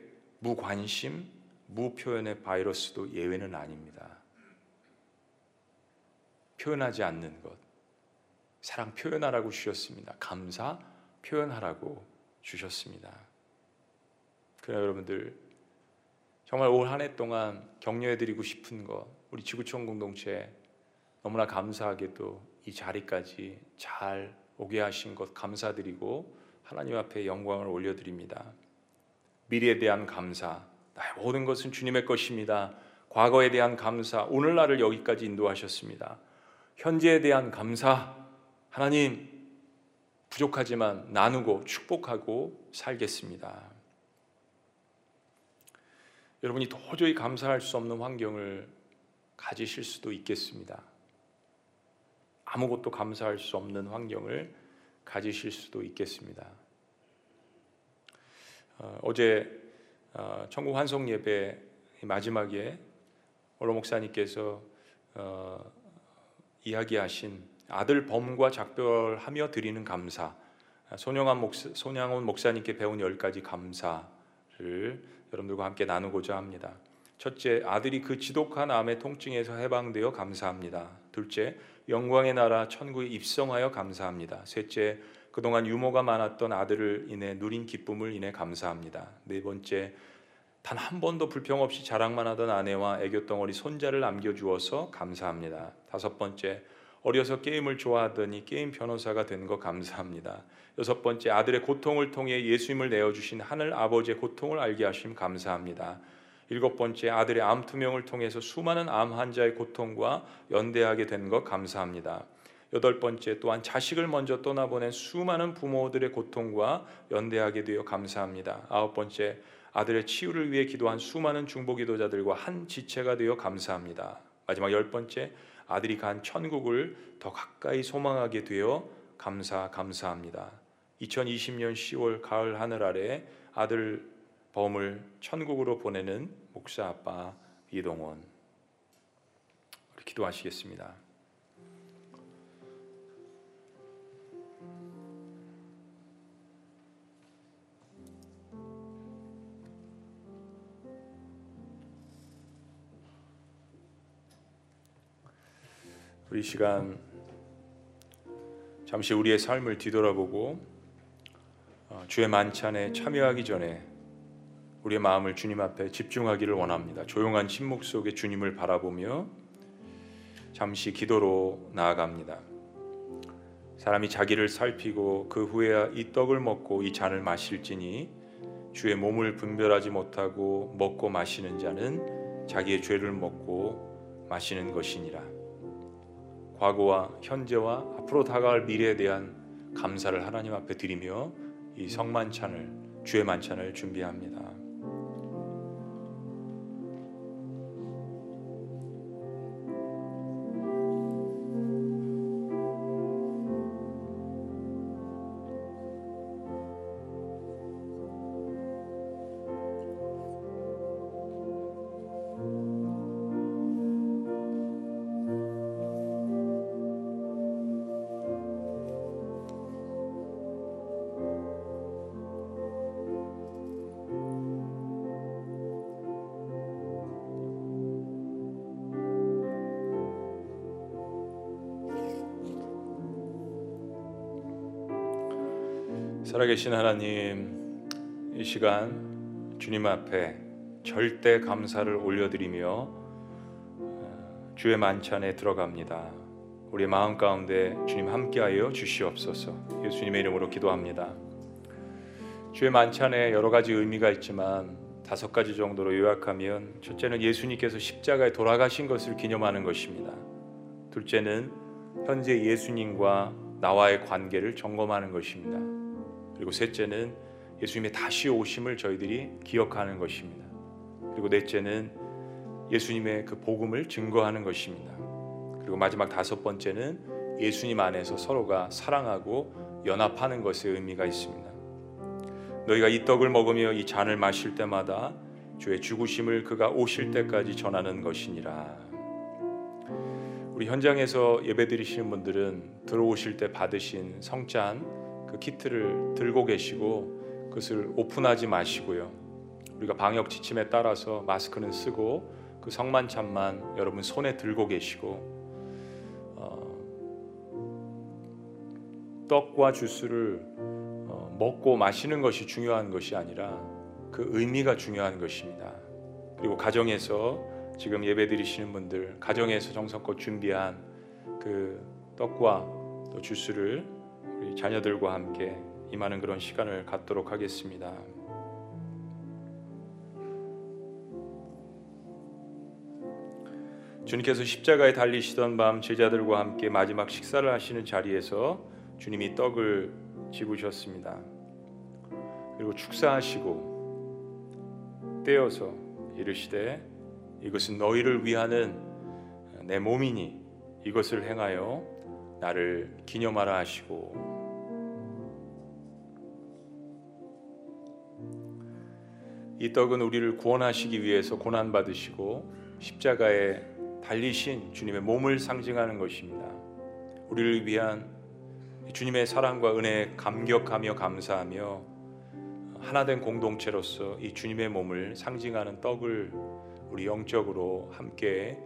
무관심, 무표현의 바이러스도 예외는 아닙니다. 표현하지 않는 것. 사랑 표현하라고 주셨습니다. 감사 표현하라고 주셨습니다. 그래 여러분들 정말 올 한 해 동안 격려해 드리고 싶은 것 우리 지구촌 공동체 너무나 감사하게도 이 자리까지 잘 오게 하신 것 감사드리고 하나님 앞에 영광을 올려드립니다. 미래에 대한 감사, 나의 모든 것은 주님의 것입니다. 과거에 대한 감사, 오늘날을 여기까지 인도하셨습니다. 현재에 대한 감사, 하나님 부족하지만 나누고 축복하고 살겠습니다. 여러분이 도저히 감사할 수 없는 환경을 가지실 수도 있겠습니다. 아무것도 감사할 수 없는 환경을 가지실 수도 있겠습니다. 어, 제 어, 천국 환송 예배 마지막에 원로 목사님께서 어, 이야기하신 아들 범과 작별하며 드리는 감사. 손영환 목사, 손양원 목사님께 배운 열 가지 감사를 여러분들과 함께 나누고자 합니다. 첫째, 아들이 그 지독한 암의 통증에서 해방되어 감사합니다. 둘째, 영광의 나라 천국에 입성하여 감사합니다. 셋째, 그동안 유모가 많았던 아들을 인해 누린 기쁨을 인해 감사합니다. 네 번째, 단 한 번도 불평 없이 자랑만 하던 아내와 애교 덩어리 손자를 남겨주어서 감사합니다. 다섯 번째, 어려서 게임을 좋아하더니 게임 변호사가 된 거 감사합니다. 여섯 번째, 아들의 고통을 통해 예수님을 내어주신 하늘 아버지의 고통을 알게 하심 감사합니다. 일곱 번째, 아들의 암 투명을 통해서 수많은 암 환자의 고통과 연대하게 된 것 감사합니다. 여덟 번째, 또한 자식을 먼저 떠나보낸 수많은 부모들의 고통과 연대하게 되어 감사합니다. 아홉 번째, 아들의 치유를 위해 기도한 수많은 중보 기도자들과 한 지체가 되어 감사합니다. 마지막 열 번째, 아들이 간 천국을 더 가까이 소망하게 되어 감사 감사합니다. 2020년 10월 가을 하늘 아래 아들 범을 천국으로 보내는 목사 아빠 이동원 기도하시겠습니다. 우리 시간 잠시 우리의 삶을 뒤돌아보고 어, 주의 만찬에 참여하기 전에 우리의 마음을 주님 앞에 집중하기를 원합니다. 조용한 침묵 속에 주님을 바라보며 잠시 기도로 나아갑니다. 사람이 자기를 살피고 그 후에 이 떡을 먹고 이 잔을 마실지니 주의 몸을 분별하지 못하고 먹고 마시는 자는 자기의 죄를 먹고 마시는 것이니라. 과거와 현재와 앞으로 다가올 미래에 대한 감사를 하나님 앞에 드리며 이 성만찬을 주의 만찬을 준비합니다. 계신 하나님, 이 시간 주님 앞에 절대 감사를 올려드리며 어, 주의 만찬에 들어갑니다. 우리 마음 가운데 주님 함께하여 주시옵소서. 예수님의 이름으로 기도합니다. 주의 만찬에 여러 가지 의미가 있지만 다섯 가지 정도로 요약하면 첫째는 예수님께서 십자가에 돌아가신 것을 기념하는 것입니다. 둘째는 현재 예수님과 나와의 관계를 점검하는 것입니다. 그리고 셋째는 예수님의 다시 오심을 저희들이 기억하는 것입니다. 그리고 넷째는 예수님의 그 복음을 증거하는 것입니다. 그리고 마지막 다섯 번째는 예수님 안에서 서로가 사랑하고 연합하는 것에 의미가 있습니다. 너희가 이 떡을 먹으며 이 잔을 마실 때마다 주의 죽으심을 그가 오실 때까지 전하는 것이니라. 우리 현장에서 예배드리시는 분들은 들어오실 때 받으신 성찬 그 키트를 들고 계시고 그것을 오픈하지 마시고요. 우리가 방역 지침에 따라서 마스크는 쓰고 그 성만찬만 여러분 손에 들고 계시고 어, 떡과 주스를 어, 먹고 마시는 것이 중요한 것이 아니라 그 의미가 중요한 것입니다. 그리고 가정에서 지금 예배 드리시는 분들 가정에서 정성껏 준비한 그 떡과 또 주스를 우리 자녀들과 함께 임하는 그런 시간을 갖도록 하겠습니다. 주님께서 십자가에 달리시던 밤 제자들과 함께 마지막 식사를 하시는 자리에서 주님이 떡을 집으셨습니다. 그리고 축사하시고 떼어서 이르시되 이것은 너희를 위하는 내 몸이니 이것을 행하여 나를 기념하라 하시고 이 떡은 우리를 구원하시기 위해서 고난 받으시고 십자가에 달리신 주님의 몸을 상징하는 것입니다. 우리를 위한 주님의 사랑과 은혜에 감격하며 감사하며 하나된 공동체로서 이 주님의 몸을 상징하는 떡을 우리 영적으로 함께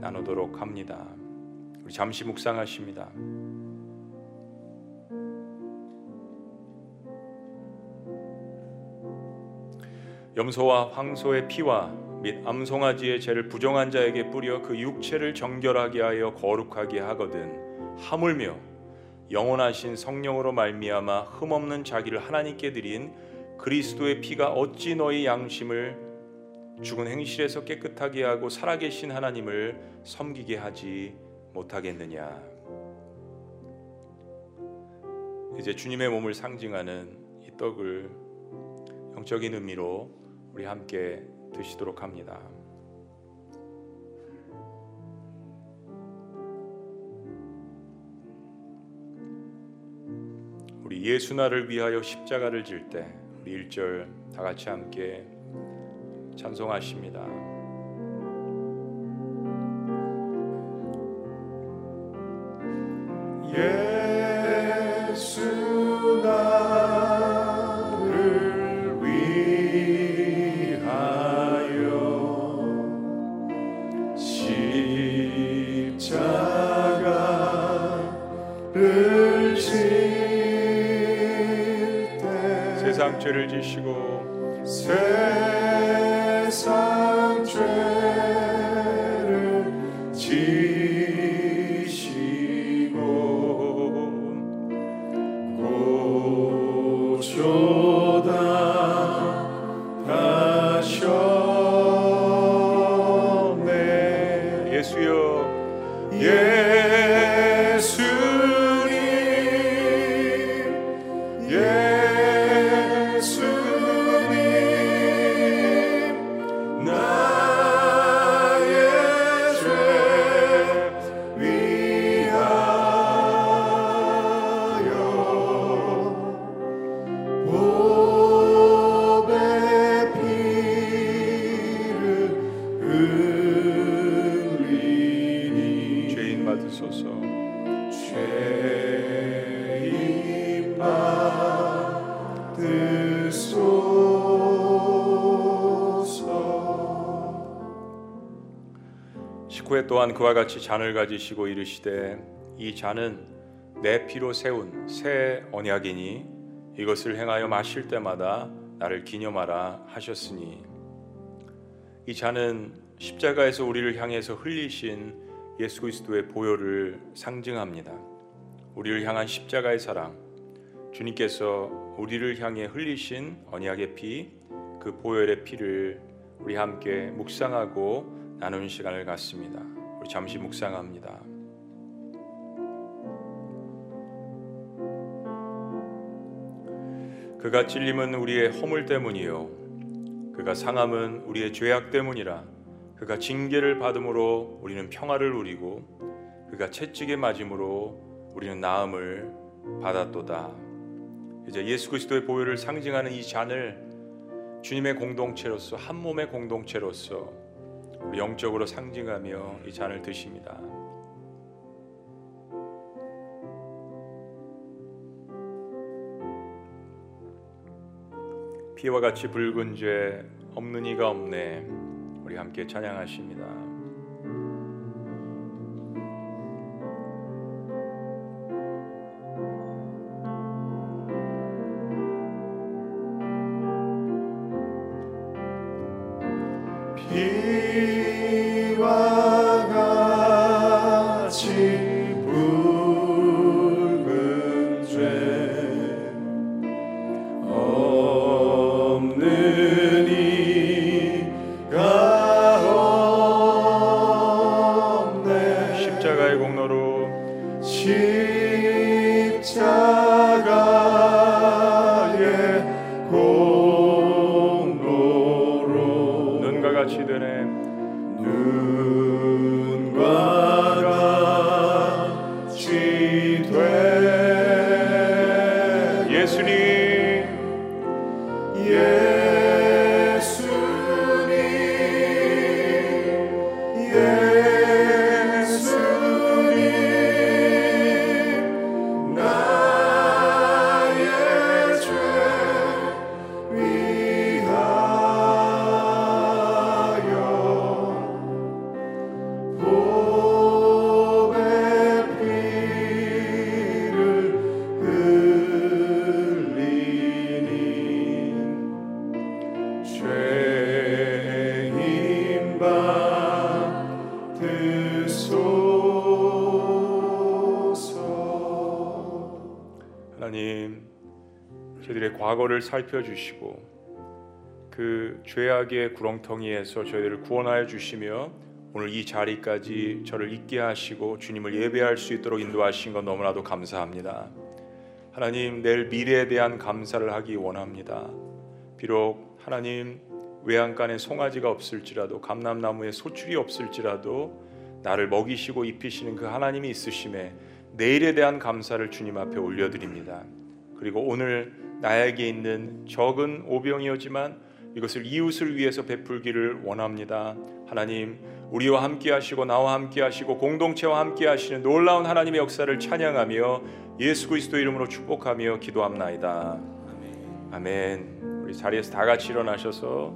나누도록 합니다. 우리 잠시 묵상하십니다. 염소와 황소의 피와 및 암송아지의 죄를 부정한 자에게 뿌려 그 육체를 정결하게 하여 거룩하게 하거든 하물며 영원하신 성령으로 말미암아 흠없는 자기를 하나님께 드린 그리스도의 피가 어찌 너희 양심을 죽은 행실에서 깨끗하게 하고 살아계신 하나님을 섬기게 하지 못하겠느냐? 이제 주님의 몸을 상징하는 이 떡을 영적인 의미로 우리 함께 드시도록 합니다. 우리 예수 나를 위하여 십자가를 질 때 우리 1절 다 같이 함께 찬송하십니다. 예 죄를 지시고 19회 또한 그와 같이 잔을 가지시고 이르시되 이 잔은 내 피로 세운 새 언약이니 이것을 행하여 마실 때마다 나를 기념하라 하셨으니 이 잔은 십자가에서 우리를 향해서 흘리신 예수 그리스도의 보혈을 상징합니다. 우리를 향한 십자가의 사랑, 주님께서 우리를 향해 흘리신 언약의 피, 그 보혈의 피를 우리 함께 묵상하고 나누는 시간을 갖습니다. 우리 잠시 묵상합니다. 그가 찔림은 우리의 허물 때문이요 그가 상함은 우리의 죄악 때문이라 그가 징계를 받음으로 우리는 평화를 누리고 그가 채찍에 맞음으로 우리는 나음을 받았도다. 이제 예수 그리스도의 보혈을 상징하는 이 잔을 주님의 공동체로서 한 몸의 공동체로서 우리 영적으로 상징하며 이 잔을 드십니다. 피와 같이 붉은 죄 없는 이가 없네. 우리 함께 찬양하십니다. 과거를 살펴주시고 그 죄악의 구렁텅이에서 저희들을 구원하여 주시며 오늘 이 자리까지 저를 있게 하시고 주님을 예배할 수 있도록 인도하신 것 너무나도 감사합니다. 하나님, 내일 미래에 대한 감사를 하기 원합니다. 비록 하나님 외양간에 송아지가 없을지라도 감람나무에 소출이 없을지라도 나를 먹이시고 입히시는 그 하나님이 있으심에 내일에 대한 감사를 주님 앞에 올려드립니다. 그리고 오늘 나에게 있는 적은 오병이었지만 이것을 이웃을 위해서 베풀기를 원합니다. 하나님, 우리와 함께 하시고 나와 함께 하시고 공동체와 함께 하시는 놀라운 하나님의 역사를 찬양하며 예수 그리스도 이름으로 축복하며 기도합나이다. 아멘. 우리 자리에서 다 같이 일어나셔서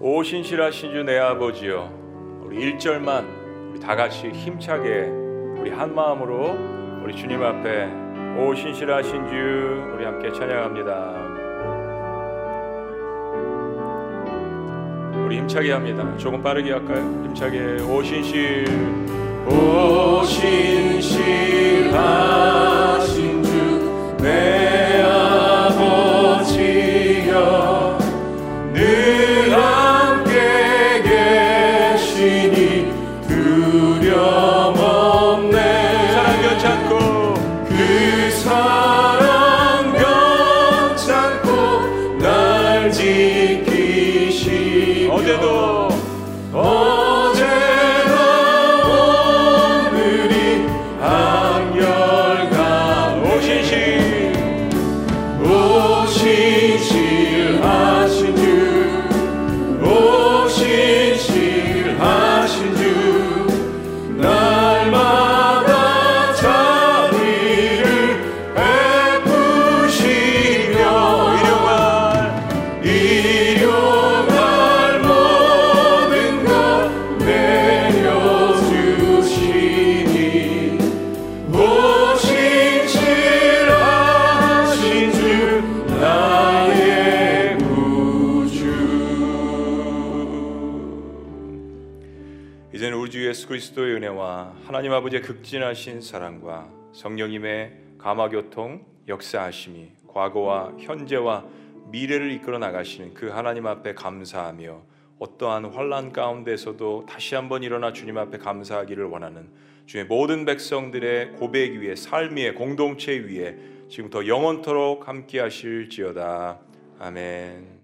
오 신실하신 주 내 아버지여 우리 1절만 우리 다 같이 힘차게 우리 한 마음으로 우리 주님 앞에 오 신실하신 주 우리 함께 찬양합니다. 우리 힘차게 합니다. 조금 빠르게 할까요? 힘차게 오 신실 오 신실하신 주내 하나님 아버지의 극진하신 사랑과 성령님의 감화교통 역사하심이 과거와 현재와 미래를 이끌어 나가시는 그 하나님 앞에 감사하며 어떠한 환란 가운데서도 다시 한번 일어나 주님 앞에 감사하기를 원하는 주의 모든 백성들의 고백 위에 삶 위에 공동체 위에 지금부터 영원토록 함께 하실지어다 아멘.